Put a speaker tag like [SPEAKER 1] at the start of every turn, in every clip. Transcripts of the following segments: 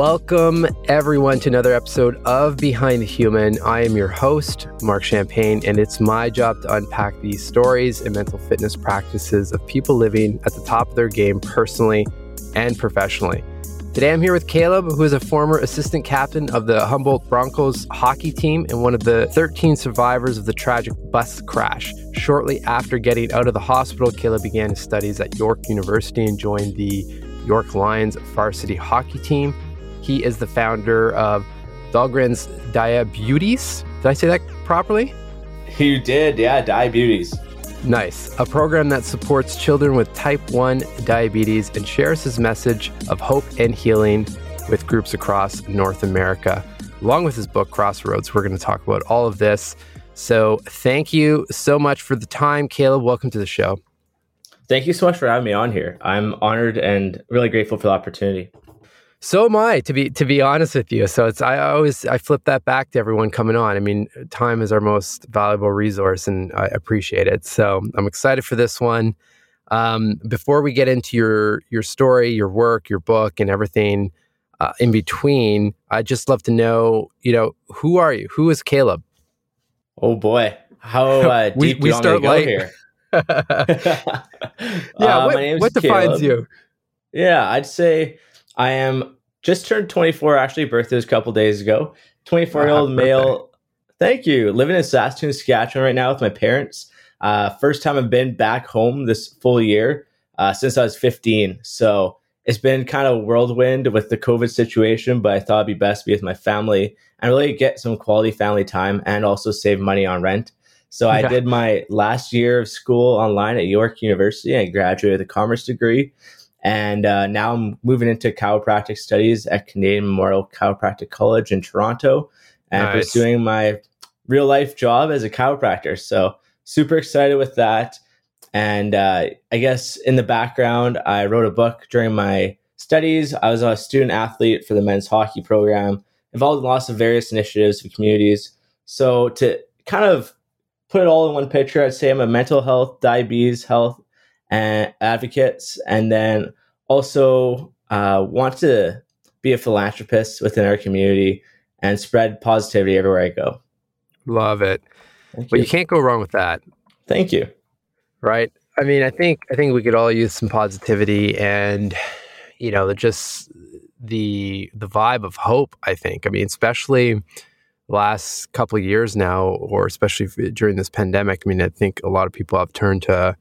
[SPEAKER 1] Welcome, everyone, to another episode of Behind the Human. I am your host, Mark Champagne, and it's my job to unpack these stories and mental fitness practices of people living at the top of their game personally and professionally. Today, I'm here with Caleb, who is a former assistant captain of the Humboldt Broncos hockey team and one of the 13 survivors of the tragic bus crash. Shortly after getting out of the hospital, Caleb began his studies at York University and joined the York Lions varsity hockey team. He is the founder of Dahlgren's Diabetes. Did I say that properly?
[SPEAKER 2] You did, yeah, Diabetes.
[SPEAKER 1] Nice. A program that supports children with type 1 diabetes and shares his message of hope and healing with groups across North America. Along with his book, Crossroads, we're going to talk about all of this. So, thank you so much for the time, Caleb. Welcome to the show.
[SPEAKER 2] Thank you so much for having me on here. I'm honored and really grateful for the opportunity.
[SPEAKER 1] So am I, to be to be honest with you. So it's I always I flip that back to everyone coming on. I mean, time is our most valuable resource, and I appreciate it. So I'm excited for this one. Um, before we get into your your story, your work, your book, and everything uh, in between, I'd just love to know, you know, who are you? Who is Caleb?
[SPEAKER 2] Oh boy, how uh,
[SPEAKER 1] we,
[SPEAKER 2] deep
[SPEAKER 1] we
[SPEAKER 2] do you want
[SPEAKER 1] start
[SPEAKER 2] to go
[SPEAKER 1] light.
[SPEAKER 2] here?
[SPEAKER 1] yeah,
[SPEAKER 2] Uh,
[SPEAKER 1] what, what defines you?
[SPEAKER 2] Yeah, I'd say I am just turned 24. Actually, birthday was a couple days ago. 24 year old male. Thank you. Living in Saskatoon, Saskatchewan right now with my parents. Uh, first time I've been back home this full year uh, since I was 15. So it's been kind of a whirlwind with the COVID situation, but I thought it'd be best to be with my family and really get some quality family time and also save money on rent. So I
[SPEAKER 1] Yeah.
[SPEAKER 2] did my last year of school online at York University. I graduated with a commerce degree. And uh, now I'm moving into chiropractic studies at Canadian Memorial Chiropractic College in Toronto and
[SPEAKER 1] Nice.
[SPEAKER 2] pursuing my real life job as a chiropractor. So super excited with that. And uh, I guess in the background, I wrote a book during my studies. I was a student athlete for the men's hockey program, involved in lots of various initiatives and communities. So to kind of put it all in one picture, I'd say I'm a mental health, diabetes health, and advocates, and then also uh, want to be a philanthropist within our community and spread positivity everywhere I go.
[SPEAKER 1] Love it.
[SPEAKER 2] Thank
[SPEAKER 1] But
[SPEAKER 2] you.
[SPEAKER 1] you can't go wrong with that.
[SPEAKER 2] Thank you.
[SPEAKER 1] right i mean i think i think we could all use some positivity and you know just the the vibe of hope i think i mean especially last couple of years now or especially during this pandemic i mean i think a lot of people have turned to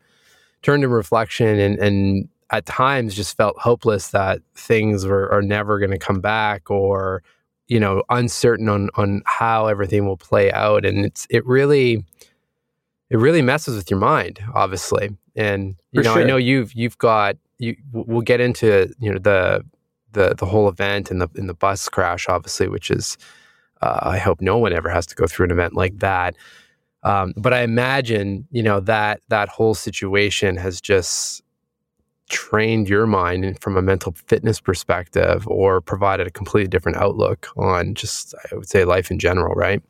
[SPEAKER 1] turned to reflection and and at times just felt hopeless that things were are never going to come back or you know uncertain on on how everything will play out. And it's it really it really messes with your mind obviously. And you
[SPEAKER 2] For
[SPEAKER 1] know i know you've you've got you we'll get into you know the the the whole event and the in the bus crash obviously which is uh, i hope no one ever has to go through an event like that um, but i imagine you know that that whole situation has just trained your mind from a mental fitness perspective or provided a completely different outlook on just i would say life in general right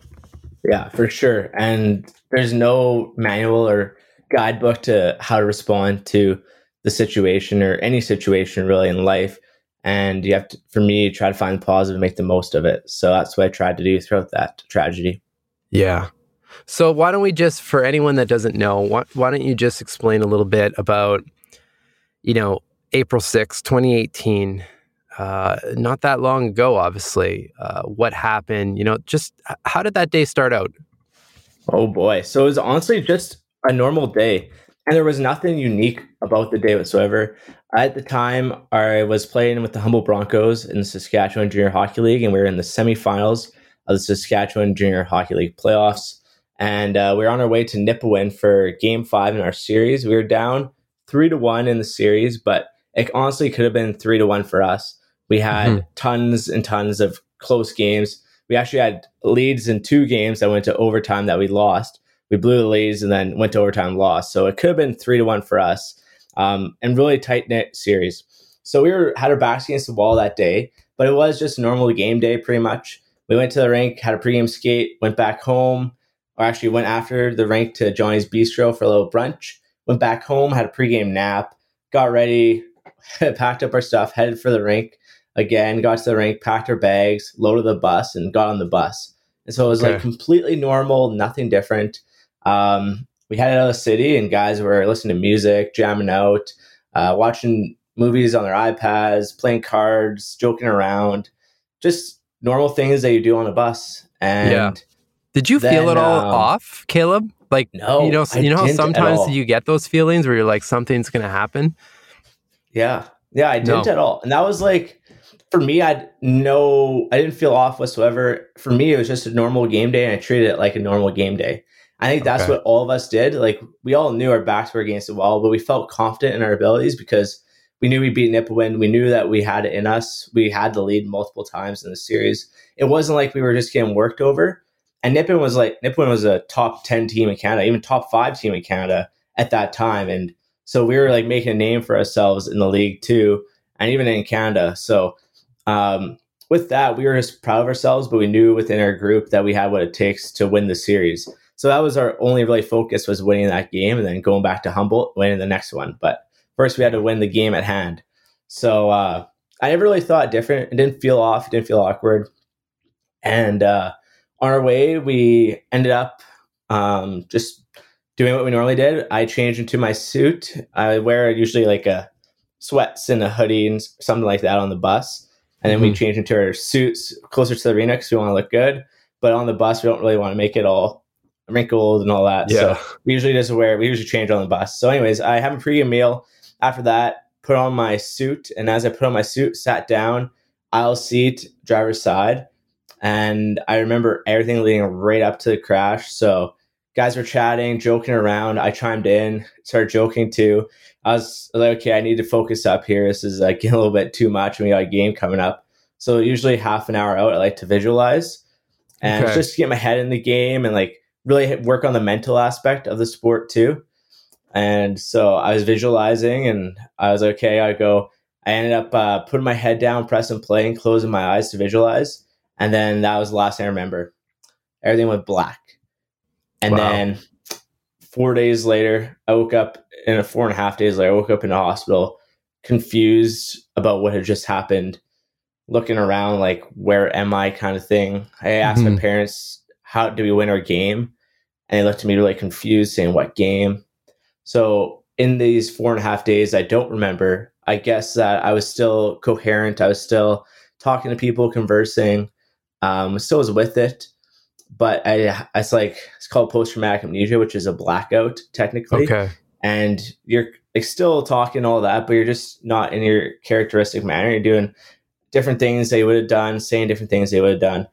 [SPEAKER 2] Yeah, for sure. And there's no manual or guidebook to how to respond to the situation or any situation really in life. And you have to, for me, try to find the positive and make the most of it. So that's what I tried to do throughout that tragedy.
[SPEAKER 1] Yeah. So why don't we just, for anyone that doesn't know, why, why don't you just explain a little bit about, you know, April sixth, 2018, uh, not that long ago, obviously, uh, what happened, you know, just how did that day start out?
[SPEAKER 2] Oh boy. So it was honestly just a normal day. And there was nothing unique about the day whatsoever. At the time, I was playing with the Humboldt Broncos in the Saskatchewan Junior Hockey League, and we were in the semifinals of the Saskatchewan Junior Hockey League playoffs. And uh, we were on our way to Nipawin for game five in our series. We were down three to one in the series, but it honestly could have been three to one for us. We had
[SPEAKER 1] Mhm.
[SPEAKER 2] tons and tons of close games. We actually had leads in two games that went to overtime that we lost. We blew the leads and then went to overtime and lost. So it could have been three to one for us. Um, and really tight knit series. So we were had our backs against the wall that day, but it was just normal game day pretty much. We went to the rink, had a pregame skate, went back home, or actually went after the rink to Johnny's Bistro for a little brunch. Went back home, had a pregame nap, got ready, packed up our stuff, headed for the rink. again, got to the rink, packed our bags, loaded the bus, and got on the bus. And so it was
[SPEAKER 1] Okay.
[SPEAKER 2] like completely normal, nothing different. Um, we headed out of the city, and guys were listening to music, jamming out, uh, watching movies on their iPads, playing cards, joking around, just normal things that you do on a bus. And
[SPEAKER 1] Yeah. Did you feel it all
[SPEAKER 2] um,
[SPEAKER 1] off, Caleb? Like
[SPEAKER 2] no,
[SPEAKER 1] you know,
[SPEAKER 2] I
[SPEAKER 1] you know how sometimes you get those feelings where you're like something's gonna happen.
[SPEAKER 2] Yeah. Yeah, I didn't
[SPEAKER 1] No.
[SPEAKER 2] at all. And that was like for me, I no I didn't feel off whatsoever. For me, it was just a normal game day and I treated it like a normal game day. I think that's
[SPEAKER 1] Okay.
[SPEAKER 2] what all of us did. Like we all knew our backs were against the wall, but we felt confident in our abilities because we knew we beat Nipawin. We knew that we had it in us. We had the lead multiple times in the series. It wasn't like we were just getting worked over. And Nipawin was like Nipawin was a top ten team in Canada, even top five team in Canada at that time. And so we were like making a name for ourselves in the league too, and even in Canada. So um, with that, we were just proud of ourselves, but we knew within our group that we had what it takes to win the series. So that was our only really focus was winning that game and then going back to Humboldt, winning the next one. But first, we had to win the game at hand. So uh, I never really thought different. It didn't feel off. It didn't feel awkward. And uh, on our way, we ended up um, just doing what we normally did. I changed into my suit. I wear usually like a sweats and a hoodie and something like that on the bus. And then we
[SPEAKER 1] Mhm.
[SPEAKER 2] change into our suits closer to the arena because we want to look good. But on the bus, we don't really want to make it all wrinkled and all that.
[SPEAKER 1] Yeah.
[SPEAKER 2] So we usually just wear, we usually change on the bus. So, anyways, I have a pregame meal. After that, put on my suit. And as I put on my suit, sat down, aisle seat, driver's side. And I remember everything leading right up to the crash. So, guys were chatting, joking around. I chimed in, started joking too. I was like, okay, I need to focus up here. This is like getting a little bit too much. We got a game coming up. So usually half an hour out, I like to visualize and
[SPEAKER 1] Okay.
[SPEAKER 2] just get my head in the game and like really work on the mental aspect of the sport too. And so I was visualizing and I was like, okay. I go, I ended up uh, putting my head down, pressing play and closing my eyes to visualize. And then that was the last thing I remember. Everything went black. And
[SPEAKER 1] Wow.
[SPEAKER 2] then four days later, I woke up in a four and a half days later, I woke up in a hospital confused about what had just happened, looking around like, where am I kind of thing. I asked my
[SPEAKER 1] Mhm.
[SPEAKER 2] parents, how do we win our game? And they looked at me really confused, saying, what game? So in these four and a half days, I don't remember. I guess that I was still coherent. I was still talking to people, conversing. Um, still was with it, but I, it's like it's called post traumatic amnesia, which is a blackout technically
[SPEAKER 1] Okay.
[SPEAKER 2] and you're like still talking all that, but you're just not in your characteristic manner. You're doing different things they would have done, saying different things they would have done,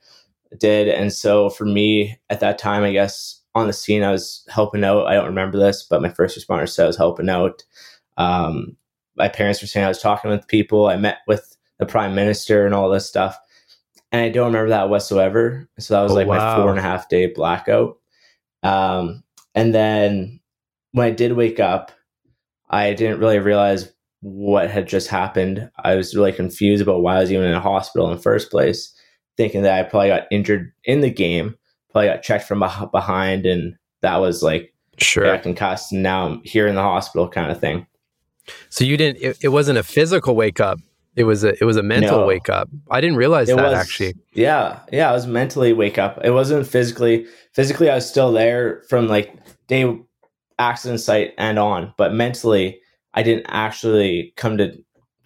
[SPEAKER 2] did. And so for me at that time, I guess on the scene, I was helping out. I don't remember this, but my first responder said I was helping out. Um, my parents were saying I was talking with people. I met with the prime minister and all this stuff. And I don't remember that whatsoever. So that was
[SPEAKER 1] Oh,
[SPEAKER 2] like my four and a half day blackout. Um, and then when I did wake up, I didn't really realize what had just happened. I was really confused about why I was even in a hospital in the first place, thinking that I probably got injured in the game, probably got checked from behind, and that was like
[SPEAKER 1] Sure.
[SPEAKER 2] yeah, concussed. And now I'm here in the hospital, kind of thing.
[SPEAKER 1] So you didn't. It, it wasn't a physical wake up. It was a. It was a mental
[SPEAKER 2] No.
[SPEAKER 1] wake up. I didn't realize
[SPEAKER 2] It
[SPEAKER 1] that
[SPEAKER 2] was
[SPEAKER 1] actually.
[SPEAKER 2] Yeah, yeah. I was mentally wake up. It wasn't physically. Physically, I was still there from like day accident site and on, but mentally, I didn't actually come to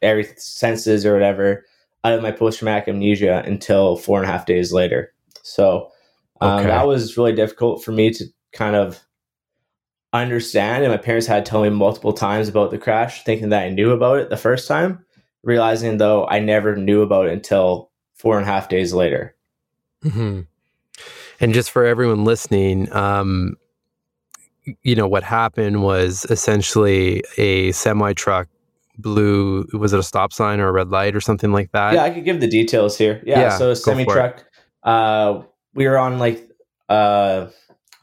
[SPEAKER 2] every senses or whatever out of my post traumatic amnesia until four and a half days later. So um,
[SPEAKER 1] Okay.
[SPEAKER 2] that was really difficult for me to kind of understand. And my parents had to tell me multiple times about the crash, thinking that I knew about it the first time, realizing though I never knew about it until four and a half days later.
[SPEAKER 1] hmm And just for everyone listening, um, you know what happened was essentially a semi truck blew. Was it a stop sign or a red light or something like that?
[SPEAKER 2] yeah, I could give the details here. Yeah,
[SPEAKER 1] Yeah,
[SPEAKER 2] so a semi truck, Uh, we were on like uh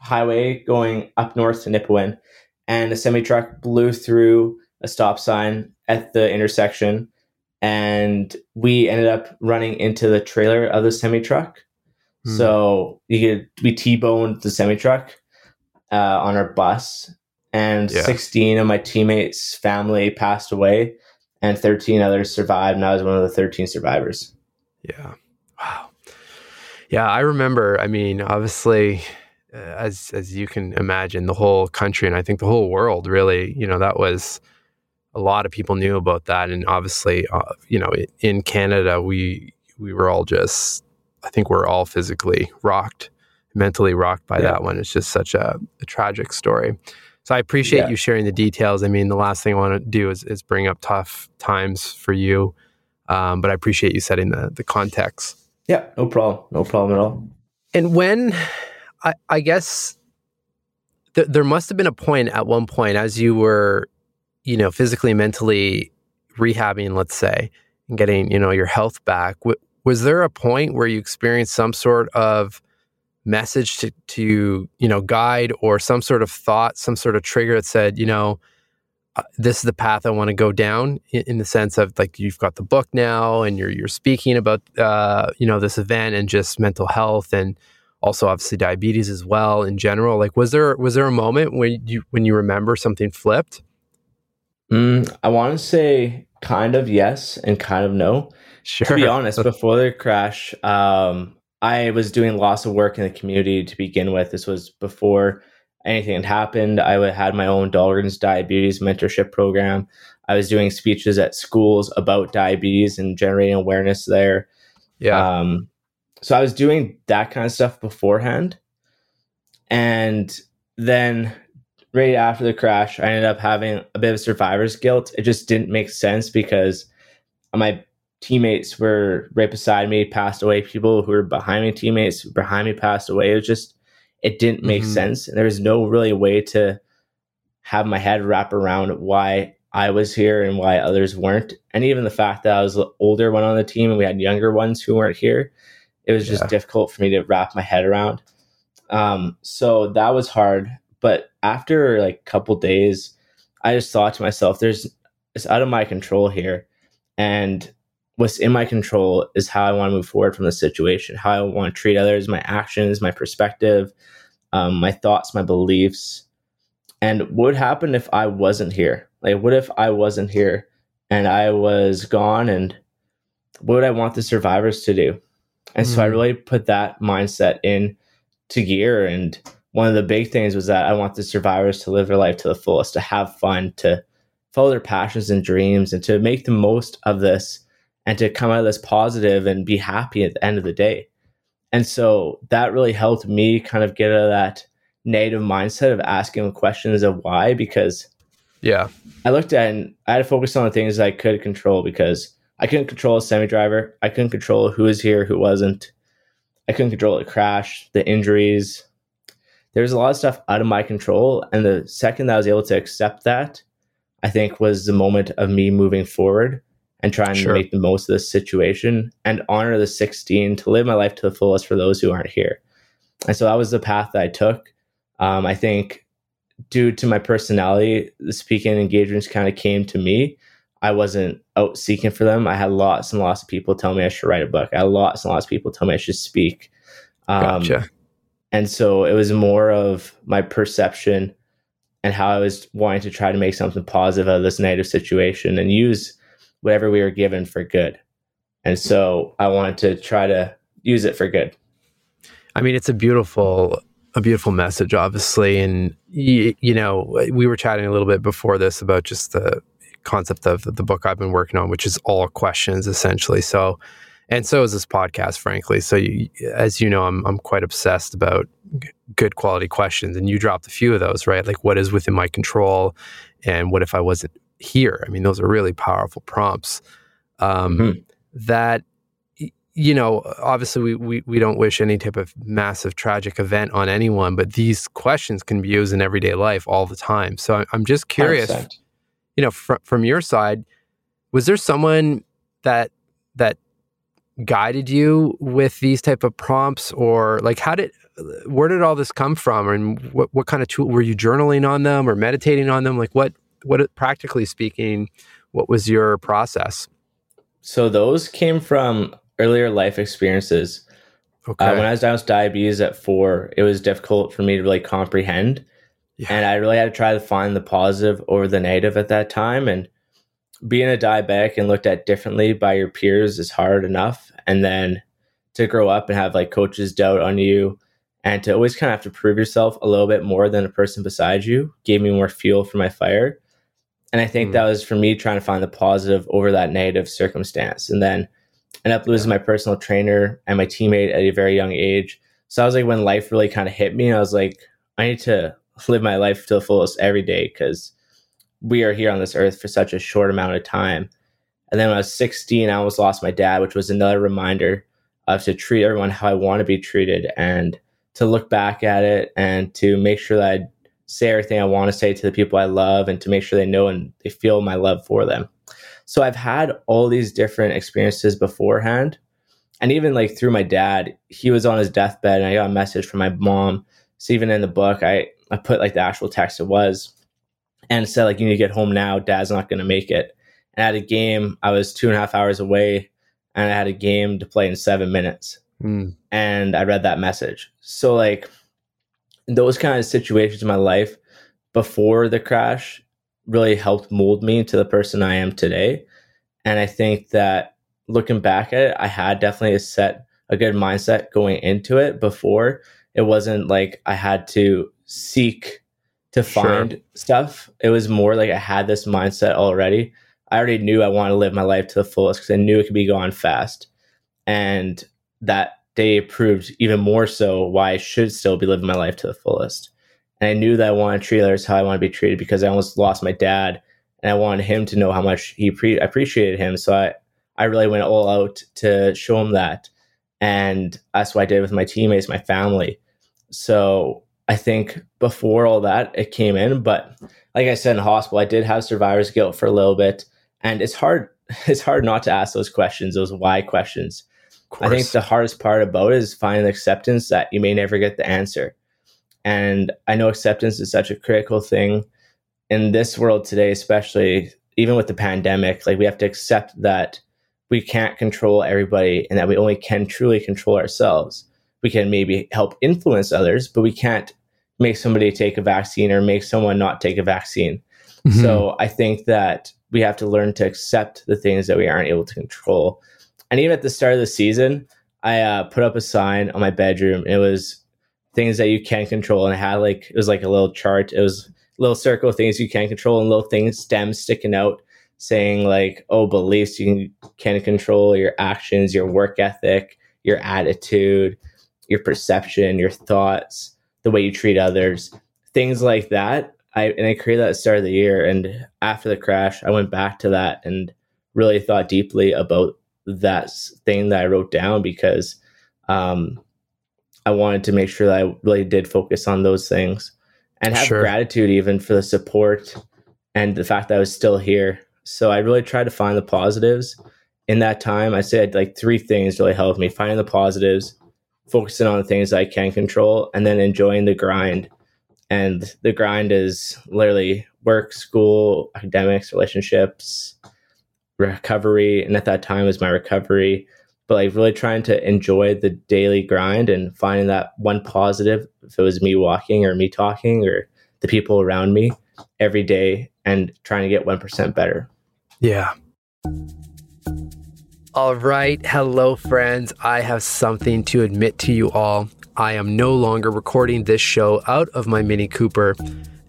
[SPEAKER 2] highway going up north to Nipawin, and a semi truck blew through a stop sign at the intersection, and we ended up running into the trailer of the semi truck.
[SPEAKER 1] Hmm.
[SPEAKER 2] So you could we t-boned the semi truck uh, on our bus, and
[SPEAKER 1] Yeah.
[SPEAKER 2] 16 of my teammates' family passed away, and 13 others survived, and I was one of the 13 survivors.
[SPEAKER 1] Yeah. Wow. Yeah, I remember. I mean, obviously, as as you can imagine, the whole country and I think the whole world really, you know, that was a lot of people knew about that, and obviously, uh, you know, in Canada, we we were all just, I think, we're all physically rocked, mentally rocked by yeah. that one. It's just such a, a tragic story. So I appreciate yeah. you sharing the details. I mean, the last thing I want to do is, is bring up tough times for you, um, but I appreciate you setting the the context.
[SPEAKER 2] Yeah, no problem, no problem at all.
[SPEAKER 1] And when, I, I guess, th- there must have been a point at one point as you were, you know, physically, mentally rehabbing, let's say, and getting you know your health back. W- was there a point where you experienced some sort of message to to you know guide or some sort of thought some sort of trigger that said you know uh, this is the path I want to go down in, in, the sense of like you've got the book now and you're you're speaking about uh, you know this event and just mental health and also obviously diabetes as well in general like was there was there a moment when you when you remember something flipped
[SPEAKER 2] mm, I want to say kind of yes and kind of no sure. to be honest before the crash um, I was doing lots of work in the community to begin with. This was before anything had happened. I had my own Dahlgren's diabetes mentorship program. I was doing speeches at schools about diabetes and generating awareness there. Yeah. Um, so I was doing that kind of stuff beforehand. And then right after the crash, I ended up having a bit of survivor's guilt. It just didn't make sense because my teammates were right beside me, passed away. People who were behind me, teammates behind me passed away. It was just, it didn't make mm-hmm. sense. And there was no really way to have my head wrap around why I was here and why others weren't. And even the fact that I was the older one on the team and we had younger ones who weren't here, it was just yeah. difficult for me to wrap my head around. Um, so that was hard. But after like a couple days, I just thought to myself, there's it's out of my control here. And what's in my control is how I want to move forward from the situation, how I want to treat others, my actions, my perspective, um, my thoughts, my beliefs. And what would happen if I wasn't here? Like, what if I wasn't here and I was gone? And what would I want the survivors to do? And mm. so I hmm. really put that mindset in to gear. And one of the big things was that I want the survivors to live their life to the fullest, to have fun, to follow their passions and dreams, and to make the most of this and to come out of this positive and be happy at the end of the day. And so that really helped me kind of get out of that negative mindset of asking questions of why, because
[SPEAKER 1] yeah,
[SPEAKER 2] I looked at and I had to focus on the things I could control because I couldn't control a semi driver. I couldn't control who was here, who wasn't. I couldn't control the crash, the injuries. There was a lot of stuff out of my control. And the second that I was able to accept that, I think was the moment of me moving forward and trying sure. to make the most of this situation and honor the 16 to live my life to the fullest for those who aren't here. And so that was the path that I took. Um, I think due to my personality, the speaking engagements kind of came to me. I wasn't out seeking for them. I had lots and lots of people tell me I should write a book. I had lots and lots of people tell me I should speak. Um, gotcha. And so it was more of my perception and how I was wanting to try to make something positive out of this negative situation and use whatever we were given for good. And so I wanted to try to use it for good.
[SPEAKER 1] I mean, it's a beautiful, a beautiful message, obviously. And, you, you know, we were chatting a little bit before this about just the concept of the book I've been working on, which is all questions essentially. So, and so is this podcast, frankly. So, you, as you know, I'm I'm quite obsessed about good quality questions, and you dropped a few of those, right? Like, what is within my control, and what if I wasn't here. I mean, those are really powerful prompts um, mm-hmm. that you know obviously we, we we don't wish any type of massive tragic event on anyone but these questions can be used in everyday life all the time so i'm just curious 100%. you know fr- from your side was there someone that that guided you with these type of prompts or like how did where did all this come from and what, what kind of tool were you journaling on them or meditating on them like what what practically speaking, what was your process?
[SPEAKER 2] So those came from earlier life experiences. Okay. Uh, when I was diagnosed with diabetes at four, it was difficult for me to really comprehend. Yeah. And I really had to try to find the positive over the negative at that time. And being a diabetic and looked at differently by your peers is hard enough. And then to grow up and have like coaches doubt on you and to always kind of have to prove yourself a little bit more than a person beside you gave me more fuel for my fire. And I think mm. that was for me trying to find the positive over that negative circumstance. And then ended up losing my personal trainer and my teammate at a very young age. So I was like, when life really kind of hit me, I was like, I need to live my life to the fullest every day because we are here on this earth for such a short amount of time. And then when I was 16, I almost lost my dad, which was another reminder of to treat everyone how I want to be treated and to look back at it and to make sure that I say everything I want to say to the people I love and to make sure they know and they feel my love for them. So I've had all these different experiences beforehand. And even like through my dad, he was on his deathbed and I got a message from my mom. So even in the book, I, I put like the actual text it was and said like you need to get home now. Dad's not going to make it. And I had a game. I was two and a half hours away and i had a game to play in seven minutes. Mm. and i read that message. So like those kind of situations in my life before the crash really helped mold me into the person i am today. And i think that looking back at it i had definitely a set a good mindset going into it before. It wasn't like i had to seek to find sure. stuff. It was more like I had this mindset already. I already knew I wanted to live my life to the fullest because I knew it could be gone fast. And that day proved even more so why I should still be living my life to the fullest. And I knew that I wanted to treat others how I want to be treated because I almost lost my dad and I wanted him to know how much he pre- appreciated him. So I, I really went all out to show him that. And that's what I did with my teammates, my family. So I think before all that it came in, but like I said in hospital, I did have survivor's guilt for a little bit, and it's hard. It's hard not to ask those questions, those why questions. I think the hardest part about it is finding acceptance that you may never get the answer. And I know acceptance is such a critical thing in this world today, especially even with the pandemic. Like we have to accept that we can't control everybody and that we only can truly control ourselves. We can maybe help influence others, but we can't make somebody take a vaccine or make someone not take a vaccine. Mm-hmm. So I think that we have to learn to accept the things that we aren't able to control. And even at the start of the season, I uh, put up a sign on my bedroom. It was things that you can control, and it had like it was like a little chart. It was a little circle of things you can control, and little things stems sticking out, saying like, "Oh, beliefs you can, can control your actions, your work ethic, your attitude, your perception, your thoughts." The way you treat others, things like that. I and I created that at the start of the year, and after the crash, I went back to that and really thought deeply about that thing that I wrote down because um, I wanted to make sure that I really did focus on those things and have sure. gratitude even for the support and the fact that I was still here. So I really tried to find the positives in that time. I said like three things really helped me finding the positives, focusing on the things I can control and then enjoying the grind. And the grind is literally work, school, academics, relationships, recovery. And at that time was my recovery. But like really trying to enjoy the daily grind and finding that one positive, if it was me walking or me talking or the people around me every day and trying to get 1% better.
[SPEAKER 1] Yeah. All right. Hello, friends. I have something to admit to you all. I am no longer recording this show out of my Mini Cooper.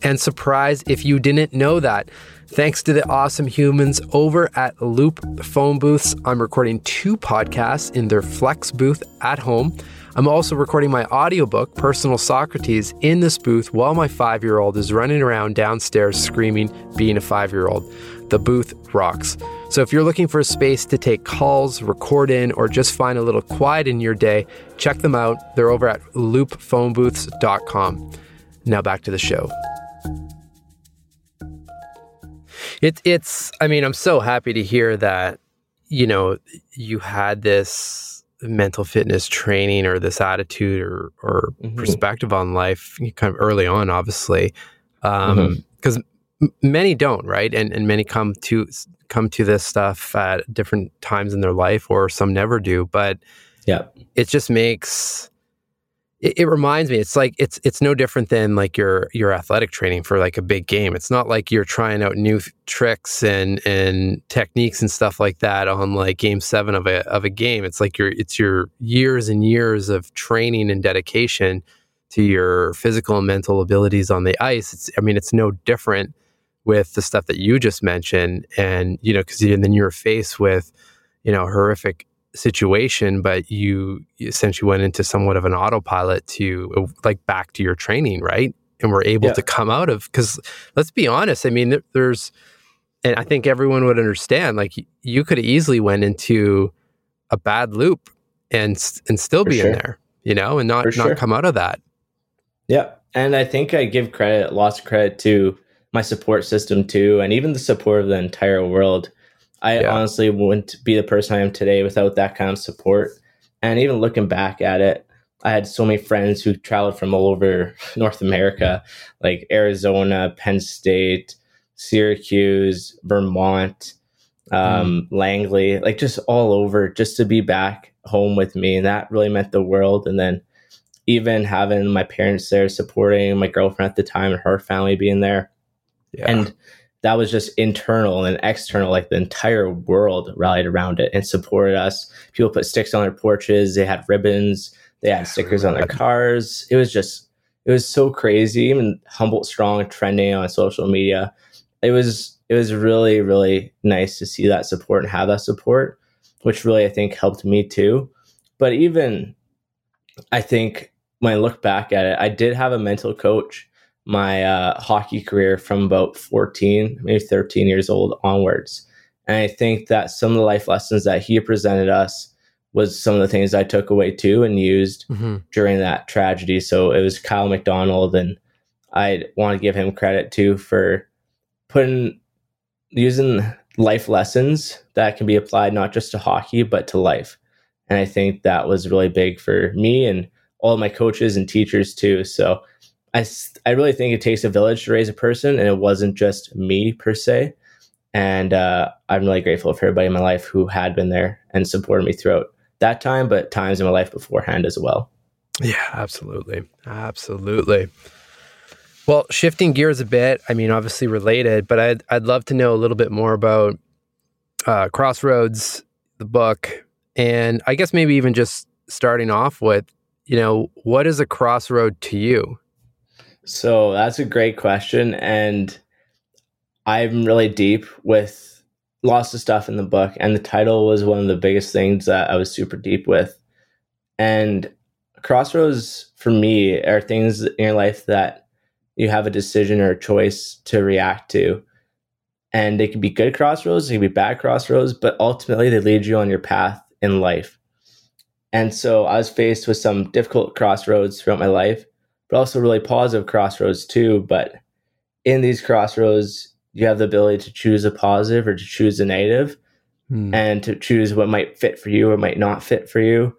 [SPEAKER 1] And surprise if you didn't know that. Thanks to the awesome humans over at Loop Phone Booths, I'm recording two podcasts in their Flex booth at home. I'm also recording my audiobook, Personal Socrates, in this booth while my five year old is running around downstairs screaming, being a five year old. The booth rocks. So if you're looking for a space to take calls, record in, or just find a little quiet in your day, check them out. They're over at loopphonebooths.com. Now back to the show. It, it's, I mean, I'm so happy to hear that, you know, you had this mental fitness training or this attitude or, or mm-hmm. perspective on life kind of early on, obviously. Because um, mm-hmm many don't, right? And and many come to come to this stuff at different times in their life, or some never do. But
[SPEAKER 2] yeah,
[SPEAKER 1] it just makes it, it, reminds me it's like it's it's no different than like your your athletic training for like a big game. It's not like you're trying out new tricks and and techniques and stuff like that on like game 7 of a of a game. It's like your it's your years and years of training and dedication to your physical and mental abilities on the ice. It's i mean it's no different with the stuff that you just mentioned and you know cuz then you're faced with you know horrific situation, but you essentially went into somewhat of an autopilot to uh, like back to your training, right? And we're able yeah. to come out of because let's be honest. I mean, there's, and I think everyone would understand. Like you could easily went into a bad loop and and still For be sure. in there, you know, and not For not sure. come out of that.
[SPEAKER 2] Yeah, and I think I give credit, lots of credit to my support system too, and even the support of the entire world I yeah. honestly wouldn't be the person I am today without that kind of support. And even looking back at it, I had so many friends who traveled from all over North America, like Arizona, Penn State, Syracuse, Vermont, um, mm. Langley, like just all over, just to be back home with me. And that really meant the world. And then even having my parents there supporting my girlfriend at the time and her family being there. Yeah. And that was just internal and external. Like the entire world rallied around it and supported us. People put sticks on their porches. They had ribbons. They had stickers on their cars. It was just, it was so crazy. Even Humboldt Strong trending on social media. It was, it was really, really nice to see that support and have that support, which really I think helped me too. But even, I think when I look back at it, I did have a mental coach my uh, hockey career from about 14, maybe 13 years old onwards. And I think that some of the life lessons that he presented us was some of the things I took away too and used mm-hmm. during that tragedy. So it was Kyle McDonald, and I want to give him credit too for putting using life lessons that can be applied not just to hockey but to life. And I think that was really big for me and all my coaches and teachers too. So I, I really think it takes a village to raise a person, and it wasn't just me per se. And uh, I'm really grateful for everybody in my life who had been there and supported me throughout that time, but times in my life beforehand as well.
[SPEAKER 1] Yeah, absolutely. Absolutely. Well, shifting gears a bit, I mean, obviously related, but I'd, I'd love to know a little bit more about uh, Crossroads, the book, and I guess maybe even just starting off with, you know, what is a crossroad to you?
[SPEAKER 2] So that's a great question. And I'm really deep with lots of stuff in the book. And the title was one of the biggest things that I was super deep with. And crossroads for me are things in your life that you have a decision or a choice to react to. And they can be good crossroads, they can be bad crossroads, but ultimately they lead you on your path in life. And so I was faced with some difficult crossroads throughout my life but also really positive crossroads too. But in these crossroads, you have the ability to choose a positive or to choose a negative, hmm. and to choose what might fit for you or might not fit for you,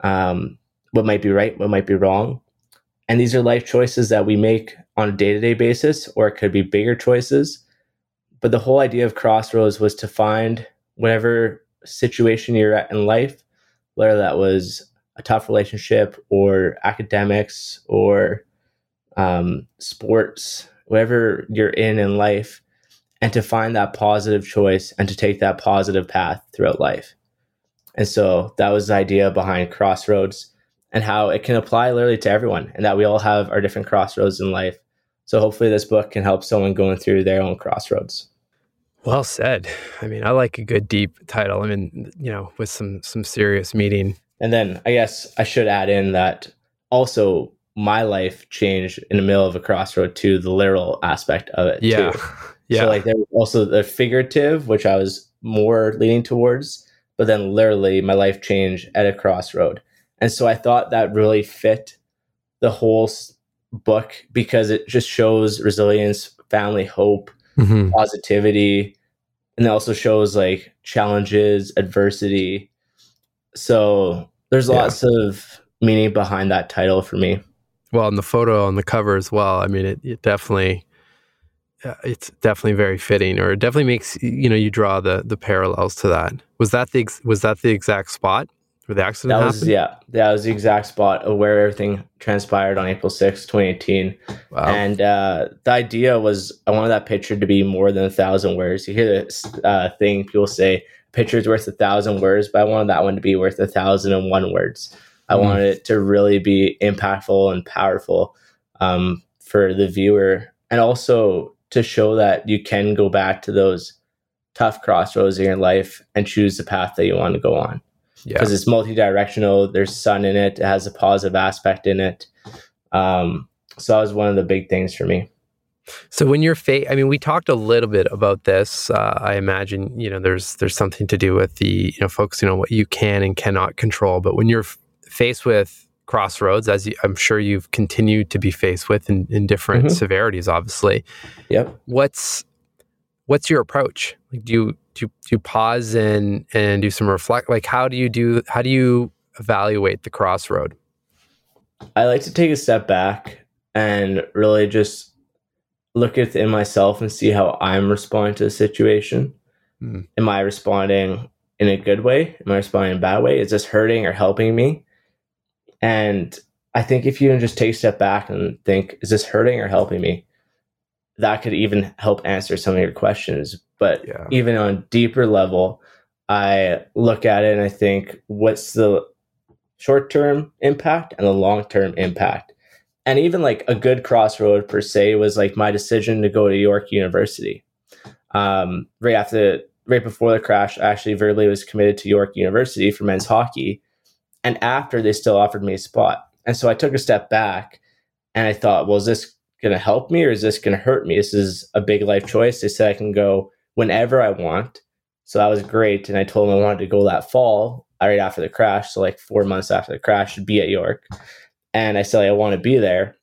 [SPEAKER 2] um, what might be right, what might be wrong. And these are life choices that we make on a day to day basis, or it could be bigger choices. But the whole idea of crossroads was to find whatever situation you're at in life, whether that was a tough relationship or academics or um, sports, whatever you're in in life, and to find that positive choice and to take that positive path throughout life. And so that was the idea behind Crossroads and how it can apply literally to everyone and that we all have our different crossroads in life. So hopefully this book can help someone going through their own crossroads.
[SPEAKER 1] Well said. I mean, I like a good deep title. I mean, you know, with some some serious meaning
[SPEAKER 2] and then I guess I should add in that also my life changed in the middle of a crossroad to the literal aspect of it
[SPEAKER 1] yeah.
[SPEAKER 2] too. Yeah. So like there was also the figurative, which I was more leaning towards, but then literally my life changed at a crossroad. And so I thought that really fit the whole book because it just shows resilience, family hope, mm-hmm. positivity, and it also shows like challenges, adversity. So there's yeah. lots of meaning behind that title for me.
[SPEAKER 1] Well, and the photo on the cover as well. I mean, it, it definitely, uh, it's definitely very fitting, or it definitely makes you know you draw the the parallels to that. Was that the was that the exact spot where the accident
[SPEAKER 2] that
[SPEAKER 1] happened?
[SPEAKER 2] was yeah that was the exact spot of where everything transpired on april 6 2018
[SPEAKER 1] Wow.
[SPEAKER 2] and uh, the idea was i wanted that picture to be more than a thousand words you hear this uh, thing people say picture's worth a thousand words but i wanted that one to be worth a thousand and one words i
[SPEAKER 1] Mm.
[SPEAKER 2] wanted it to really be impactful and powerful um, for the viewer and also to show that you can go back to those tough crossroads in your life and choose the path that you want to go on
[SPEAKER 1] yeah.
[SPEAKER 2] because it's multi-directional there's sun in it it has a positive aspect in it um, so that was one of the big things for me
[SPEAKER 1] So when you're fa- I mean, we talked a little bit about this. Uh, I imagine you know there's there's something to do with the you know focusing on what you can and cannot control. But when you're f- faced with crossroads, as you, I'm sure you've continued to be faced with in, in different
[SPEAKER 2] Mhm.
[SPEAKER 1] severities, obviously,
[SPEAKER 2] yep
[SPEAKER 1] what's what's your approach? Like, do you do you, do you pause and and do some reflect? Like, how do you do? How do you evaluate the crossroad?
[SPEAKER 2] i like to take a step back and really just look within myself and see how i'm responding to the situation.
[SPEAKER 1] Hmm.
[SPEAKER 2] am i responding in a good way? Am i responding in a bad way? Is this hurting or helping me? And i think if you can just take a step back and think is this hurting or helping me? That could even help answer some of your questions. But
[SPEAKER 1] Yeah.
[SPEAKER 2] even on a deeper level i look at it and i think what's the short term impact and the long term impact and even like a good crossroad per se was like my decision to go to york university. Um, right after right before the crash actually verbally was committed to york university for men's hockey. And after they still offered me a spot. And so i took a step back and i thought well is this going to help me or is this going to hurt me? This is a big life choice. They said i can go whenever i want. So that was great and i told them i wanted to go that fall right after the crash. So like four months after the crash to be at york and i said i want to be there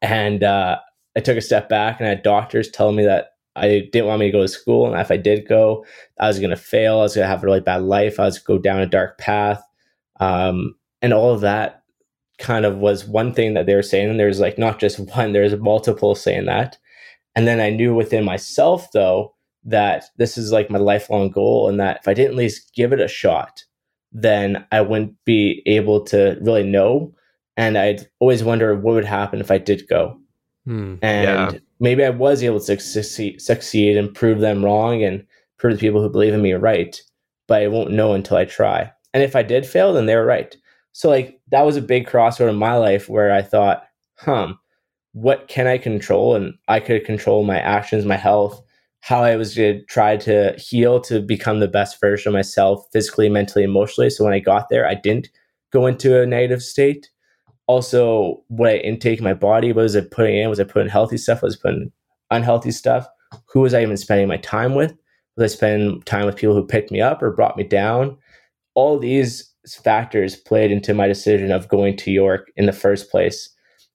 [SPEAKER 2] and uh, i took a step back and i had doctors telling me that I didn't want me to go to school, and if I did go, I was going to fail. I was going to have a really bad life. I was going to go down a dark path, um, and all of that kind of was one thing that they were saying. And there's like not just one; there's multiple saying that. And then I knew within myself, though, that this is like my lifelong goal, and that if I didn't at least give it a shot, then I wouldn't be able to really know. And I'd always wonder what would happen if I did go
[SPEAKER 1] Hmm.
[SPEAKER 2] and maybe I was able to succeed, succeed and prove them wrong and prove the people who believe in me right, but I won't know until I try. And if I did fail, then they were right. So like that was a big crossroad in my life where I thought, "Hum, what can I control?" And I could control my actions, my health, how I was going to try to heal to become the best version of myself, physically, mentally, emotionally. So when I got there, I didn't go into a negative state also what I intake in my body. What was I putting in? Was I putting healthy stuff? Was I putting unhealthy stuff? Who was I even spending my time with? Was I spending time with people who picked me up or brought me down? All these factors played into my decision of going to York in the first place.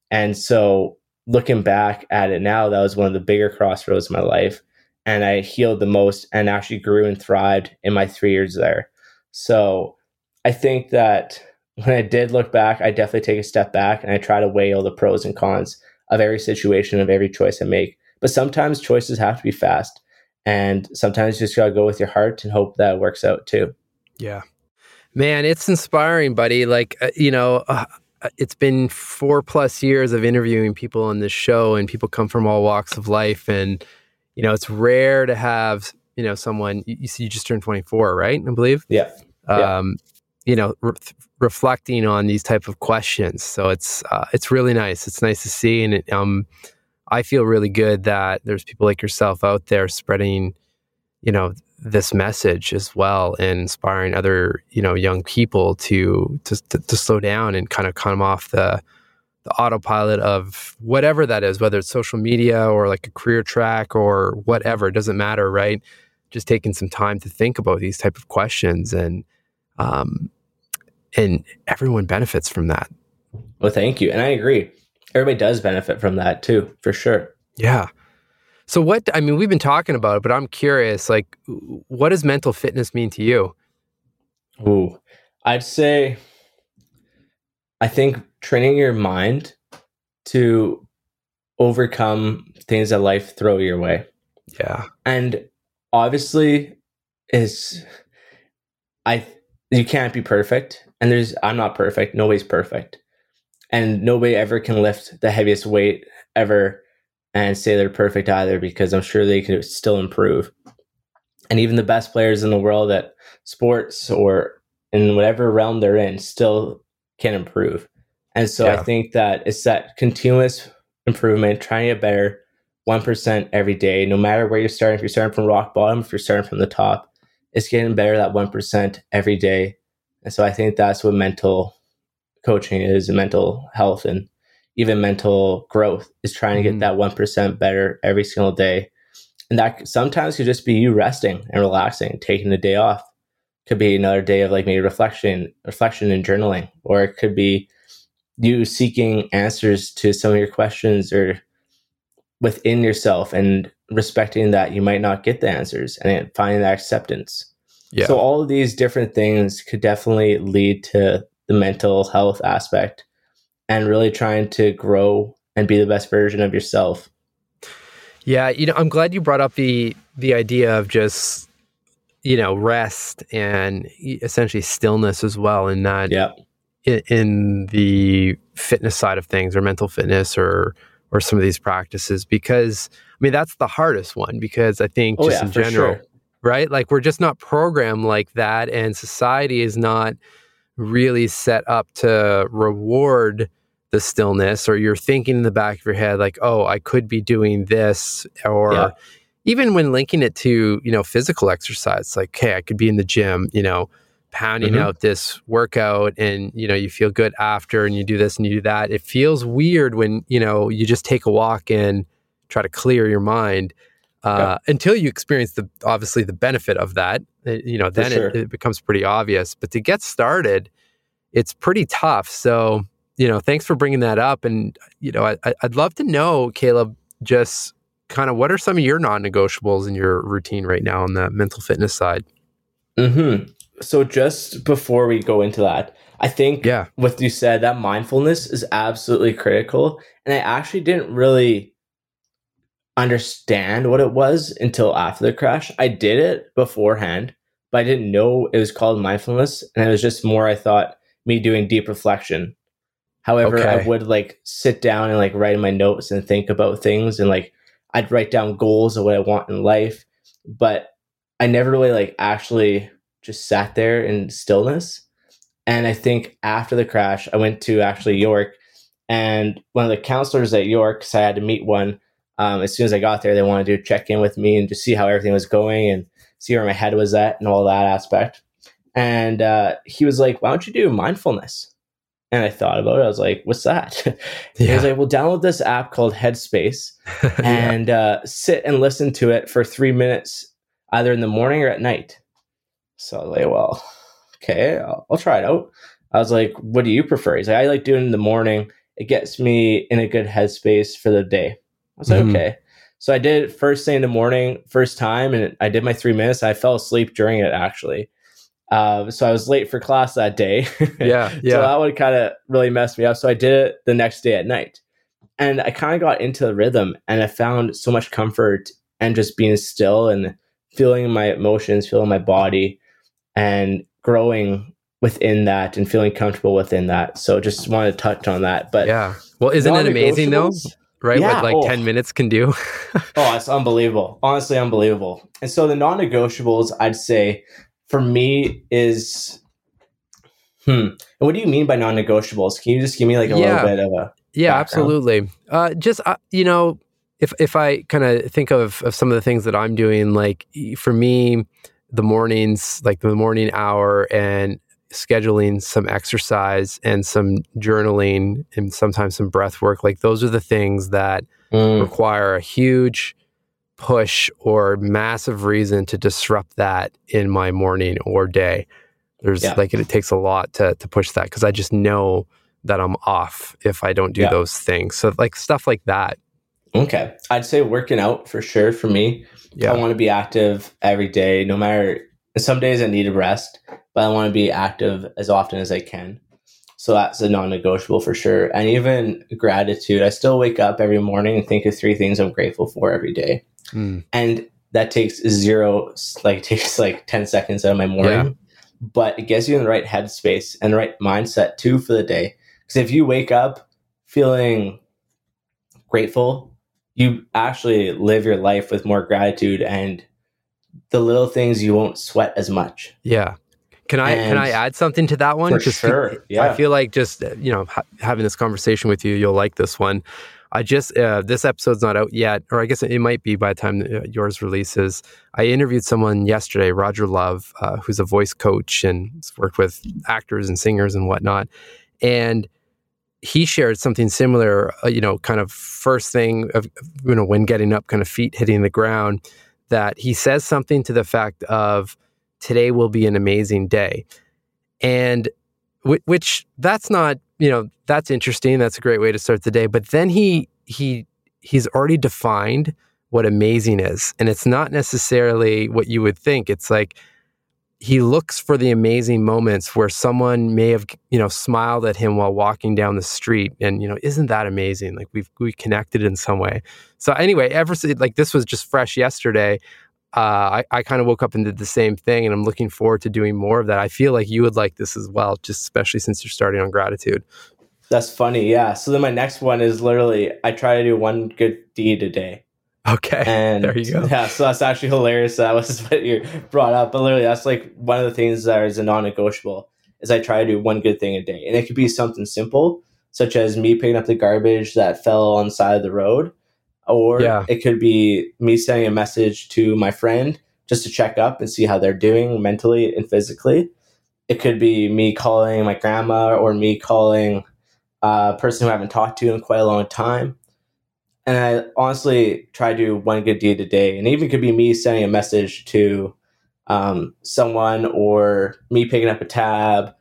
[SPEAKER 2] And so looking back at it now, that was one of the bigger crossroads in my life. And I healed the most and actually grew and thrived in my three years there. So I think that when I did look back, I definitely take a step back and I try to weigh all the pros and cons of every situation, of every choice I make. But sometimes choices have to be fast. And sometimes you just got to go with your heart and hope that works out too.
[SPEAKER 1] Yeah. Man, it's inspiring, buddy. Like, uh, you know, uh, it's been four plus years of interviewing people on this show, and people come from all walks of life. And, you know, it's rare to have, you know, someone, you, you see, you just turned 24, right? I believe.
[SPEAKER 2] Yeah. Yeah.
[SPEAKER 1] You know, re- reflecting on these type of questions. So it's, uh, it's really nice. It's nice to see. And it, um, I feel really good that there's people like yourself out there spreading, you know, this message as well and inspiring other you know young people to to to, to slow down and kind of come off the the autopilot of whatever that is whether it's social media or like a career track or whatever it doesn't matter right just taking some time to think about these type of questions and um and everyone benefits from that
[SPEAKER 2] Well, thank you. And I agree. Everybody does benefit from that too, for sure.
[SPEAKER 1] yeah so what i mean we've been talking about it but i'm curious like what does mental fitness mean to you
[SPEAKER 2] Ooh, I'd say I think training your mind to overcome things that life throw your way.
[SPEAKER 1] yeah
[SPEAKER 2] And obviously is I you can't be perfect And there's I'm not perfect. Nobody's perfect. And nobody ever can lift the heaviest weight ever and say they're perfect either because I'm sure they could still improve. And even the best players in the world at sports or in whatever realm they're in still can improve. And so yeah. I think that it's that continuous improvement, trying to get better 1% every day, no matter where you're starting. If you're starting from rock bottom, if you're starting from the top, it's getting better that 1% every day. And so I think that's what mental coaching is and mental health and even mental growth is trying to get mm-hmm. that 1% better every single day. And that sometimes could just be you resting and relaxing, taking the day off. Could be another day of like maybe reflection, reflection and journaling, or it could be you seeking answers to some of your questions or within yourself and respecting that you might not get the answers and finding that acceptance. Yeah. So all of these different things could definitely lead to the mental health aspect and really trying to grow and be the best version of yourself.
[SPEAKER 1] Yeah, you know, I'm glad you brought up the the idea of just you know rest and essentially stillness as well, and that
[SPEAKER 2] yeah
[SPEAKER 1] in, in the fitness side of things or mental fitness or or some of these practices because I mean that's the hardest one because I think oh, just yeah, in general, sure. Right? Like we're just not programmed like that, and society is not really set up to reward the stillness, or you're thinking in the back of your head like, oh, I could be doing this, or yeah. even when linking it to you know physical exercise, like, hey, I could be in the gym, you know pounding mm-hmm. out this workout and you know you feel good after and you do this and you do that it feels weird when you know you just take a walk and try to clear your mind uh, until you experience the obviously the benefit of that uh, you know then sure. it, it, becomes pretty obvious. But to get started it's pretty tough. So you know thanks for bringing that up. And you know I, i'd love to know Kaleb just kind of what are some of your non-negotiables in your routine right now on the mental fitness side?
[SPEAKER 2] Hmm so just before we go into that, I think yeah. what you said that mindfulness is absolutely critical, and I actually didn't really understand what it was until after the crash. I did it beforehand, but I didn't know it was called mindfulness, and it was just more I thought me doing deep reflection. However, okay. I would like sit down and like write in my notes and think about things and like I'd write down goals of what I want in life, but I never really like actually just sat there in stillness. And I think after the crash, I went to actually York, and one of the counselors at York, because I had to meet one. Um, as soon as I got there, they wanted to check in with me and just see how everything was going and see where my head was at and all that aspect. And uh, he was like, "Why don't you do mindfulness?" And I thought about it. I was like, "What's that?" yeah. He was like, "Well, download this app called Headspace and yeah. uh, sit and listen to it for three minutes, either in the morning or at night." So I was like, well, okay, I'll, I'll try it out. I was like, what do you prefer? He's like, I like doing it in the morning. It gets me in a good headspace for the day. I was like, mm-hmm. okay. So I did it first thing in the morning, first time, and I did my three minutes. I fell asleep during it actually. Uh, so I was late for class that day.
[SPEAKER 1] yeah, yeah.
[SPEAKER 2] so that would kind of really mess me up. So I did it the next day at night, and I kind of got into the rhythm, and I found so much comfort and just being still and feeling my emotions, feeling my body, and growing within that and feeling comfortable within that. So just want to touch on that. But
[SPEAKER 1] yeah, well, isn't it amazing though? Right, yeah, what like oh. ten minutes can do.
[SPEAKER 2] oh, it's unbelievable. Honestly, unbelievable. And so the non-negotiables, I'd say, for me is, hmm. And what do you mean by non-negotiables? Can you just give me like a yeah. little bit of a
[SPEAKER 1] yeah, background? absolutely. Uh, just uh, you know, if if I kind of think of of some of the things that I'm doing, like for me, the mornings, like the morning hour, and scheduling some exercise and some journaling and sometimes some breath work. Like those are the things that mm. require a huge push or massive reason to disrupt that in my morning or day. There's yeah. like it, takes a lot to to push that because I just know that I'm off if I don't do yeah. those things. So like stuff like that.
[SPEAKER 2] Okay. I'd say working out for sure for me. Yeah. I want to be active every day, no matter. Some days I need a rest, but I want to be active as often as I can. So that's a non-negotiable for sure. And even gratitude. I still wake up every morning and think of three things I'm grateful for every day. Mm. And that takes zero, like takes like ten seconds out of my morning. but it gets you in the right headspace and the right mindset too for the day. Because if you wake up feeling grateful, you actually live your life with more gratitude and the little things you won't sweat as much.
[SPEAKER 1] Yeah. Can I and can I add something to that one?
[SPEAKER 2] For just sure. Yeah.
[SPEAKER 1] I feel like just you know ha- having this conversation with you, you'll like this one. I just uh, this episode's not out yet, or I guess it might be by the time uh, yours releases. I interviewed someone yesterday, Roger Love, uh, who's a voice coach and has worked with actors and singers and whatnot, and he shared something similar. Uh, you know, kind of first thing of you know when getting up, kind of feet hitting the ground. That he says something to the fact of today will be an amazing day, and which that's not you know that's interesting that's a great way to start the day but then he he he's already defined what amazing is. And it's not necessarily what you would think. It's like he looks for the amazing moments where someone may have you know smiled at him while walking down the street and you know isn't that amazing? Like we've we connected in some way. So anyway ever since like this was just fresh yesterday uh, I, I kind of woke up and did the same thing, and I'm looking forward to doing more of that. I feel like you would like this as well, just especially since you're starting on gratitude.
[SPEAKER 2] That's funny, yeah. So then my next one is literally I try to do one good deed a day.
[SPEAKER 1] Okay,
[SPEAKER 2] and
[SPEAKER 1] there you go.
[SPEAKER 2] Yeah, so that's actually hilarious. That was what you brought up, but literally that's like one of the things that is a non-negotiable. Is I try to do one good thing a day, and it could be something simple, such as me picking up the garbage that fell on the side of the road or yeah. it could be me sending a message to my friend just to check up and see how they're doing mentally and physically. It could be me calling my grandma or me calling a person who I haven't talked to in quite a long time. And I honestly try to do one good deed a day. And even could be me sending a message to um, someone or me picking up a tab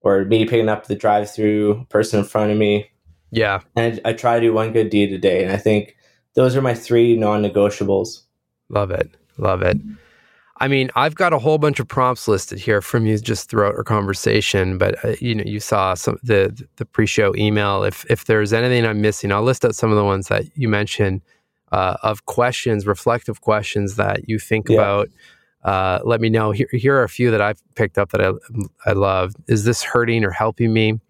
[SPEAKER 2] or me picking up the drive through person in front of me.
[SPEAKER 1] Yeah.
[SPEAKER 2] And I, I try to do one good deed a day. And I think those are my three non-negotiables.
[SPEAKER 1] Love it. Love it. I mean, I've got a whole bunch of prompts listed here from you just throughout our conversation, but uh, you know, you saw some the the pre-show email. If if there's anything I'm missing, I'll list out some of the ones that you mentioned uh, of questions, reflective questions that you think yeah. about. Uh, let me know. Here, here are a few that I've picked up that I I love. Is this hurting or helping me?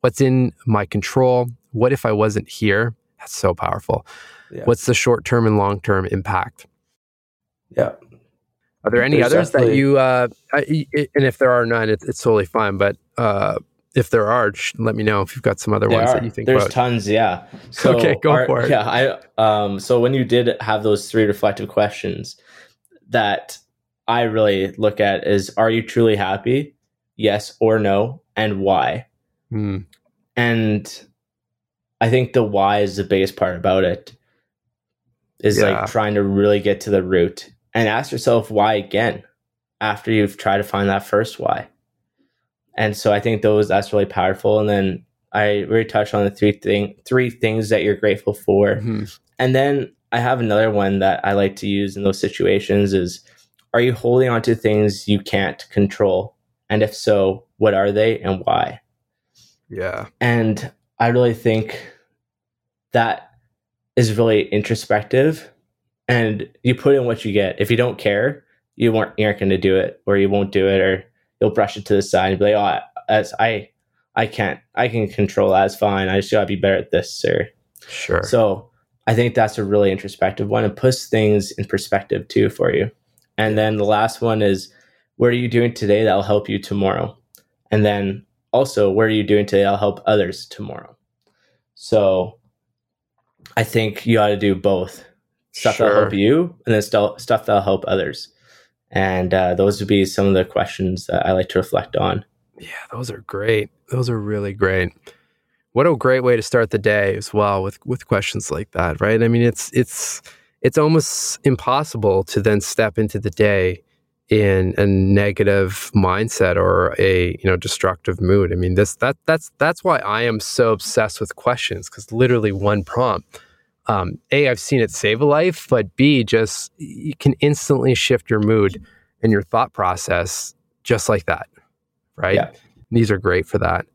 [SPEAKER 1] What's in my control? What if I wasn't here? That's so powerful. Yeah. What's the short term and long term impact?
[SPEAKER 2] Yeah.
[SPEAKER 1] Are there any There's others that you, uh, and if there are none, it, it's totally fine. But uh, if there are, let me know if you've got some other there ones
[SPEAKER 2] are.
[SPEAKER 1] that you think
[SPEAKER 2] There's
[SPEAKER 1] about.
[SPEAKER 2] tons, yeah. So
[SPEAKER 1] okay, go
[SPEAKER 2] our,
[SPEAKER 1] for it.
[SPEAKER 2] Yeah, I um, so when you did have those three reflective questions, that I really look at is: Are you truly happy? Yes or no, and why?
[SPEAKER 1] Hmm.
[SPEAKER 2] And I think the why is the biggest part about it is yeah. like trying to really get to the root and ask yourself why again after you've tried to find that first why. And so I think those that's really powerful. And then I really touched on the three thing three things that you're grateful for. Mm-hmm. And then I have another one that I like to use in those situations is are you holding on to things you can't control? And if so, what are they and why?
[SPEAKER 1] Yeah.
[SPEAKER 2] And I really think that is really introspective and you put in what you get. If you don't care, you won't you aren't going to do it or you won't do it or you'll brush it to the side and be like, oh, as I I can't I can control that. It's fine. I just gotta be better at this, sir.
[SPEAKER 1] Sure.
[SPEAKER 2] So I think that's a really introspective one and puts things in perspective too for you. And then the last one is what are you doing today that'll help you tomorrow? And then also, what are you doing today that'll help others tomorrow? So I think you ought to do both stuff sure. that'll help you and then st- stuff that'll help others. And uh, those would be some of the questions that I like to reflect on.
[SPEAKER 1] Yeah, those are great. Those are really great. What a great way to start the day as well with with questions like that, right? I mean, it's it's it's almost impossible to then step into the day in a negative mindset or a you know destructive mood. I mean this that that's that's why I am so obsessed with questions because literally one prompt. Um, a I've seen it save a life, but B just you can instantly shift your mood and your thought process just like that, right? Yeah. These are great for that.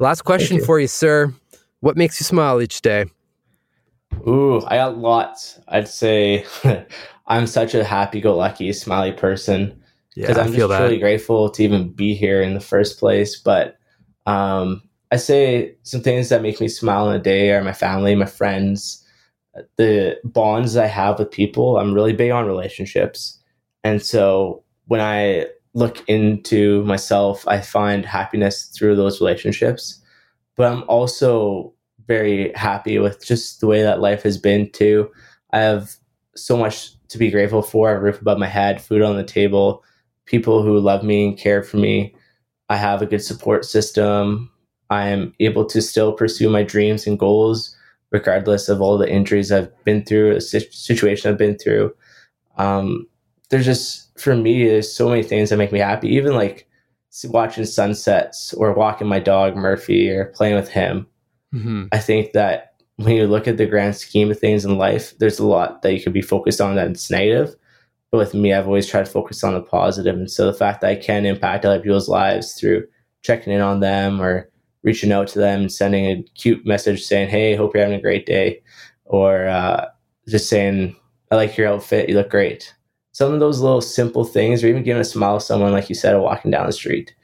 [SPEAKER 1] Last question you. for you, sir. What makes you smile each day?
[SPEAKER 2] Ooh, I got lots. I'd say I'm such a happy go lucky, smiley person because I'm just truly grateful to even be here in the first place. But um, I say some things that make me smile in a day are my family, my friends, the bonds I have with people. I'm really big on relationships. And so when I look into myself, I find happiness through those relationships. But I'm also very happy with just the way that life has been too. I have so much to be grateful for a roof above my head, food on the table, people who love me and care for me. I have a good support system. I am able to still pursue my dreams and goals regardless of all the injuries I've been through, the situation I've been through. Um, there's just, for me, there's so many things that make me happy. Even like watching sunsets or walking my dog Murphy or playing with him. Mm-hmm. I think that when you look at the grand scheme of things in life, there's a lot that you could be focused on that's negative. But with me, I've always tried to focus on the positive. And so the fact that I can impact other people's lives through checking in on them or reaching out to them and sending a cute message saying, Hey, hope you're having a great day. Or uh, just saying, I like your outfit. You look great. Some of those little simple things, or even giving a smile to someone, like you said, walking down the street.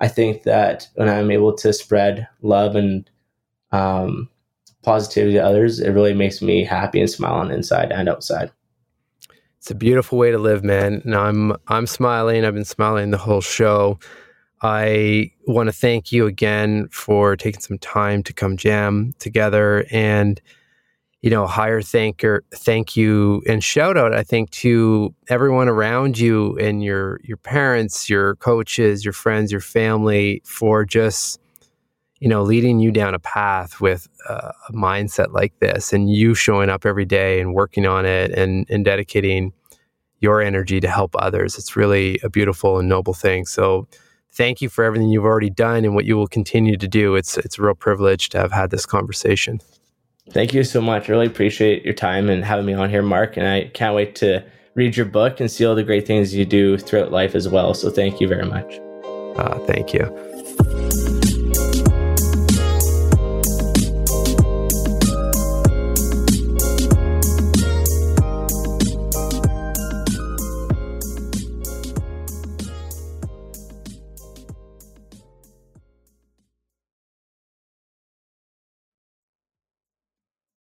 [SPEAKER 2] I think that when I'm able to spread love and um, positivity to others, it really makes me happy and smile on inside and outside.
[SPEAKER 1] It's a beautiful way to live, man. And I'm I'm smiling. I've been smiling the whole show. I want to thank you again for taking some time to come jam together and you know, higher thanker thank you and shout out I think to everyone around you and your your parents, your coaches, your friends, your family for just you know, leading you down a path with a mindset like this and you showing up every day and working on it and, and dedicating your energy to help others. It's really a beautiful and noble thing. So thank you for everything you've already done and what you will continue to do. It's it's a real privilege to have had this conversation.
[SPEAKER 2] Thank you so much. Really appreciate your time and having me on here, Mark. And I can't wait to read your book and see all the great things you do throughout life as well. So thank you very much.
[SPEAKER 1] Uh, thank you.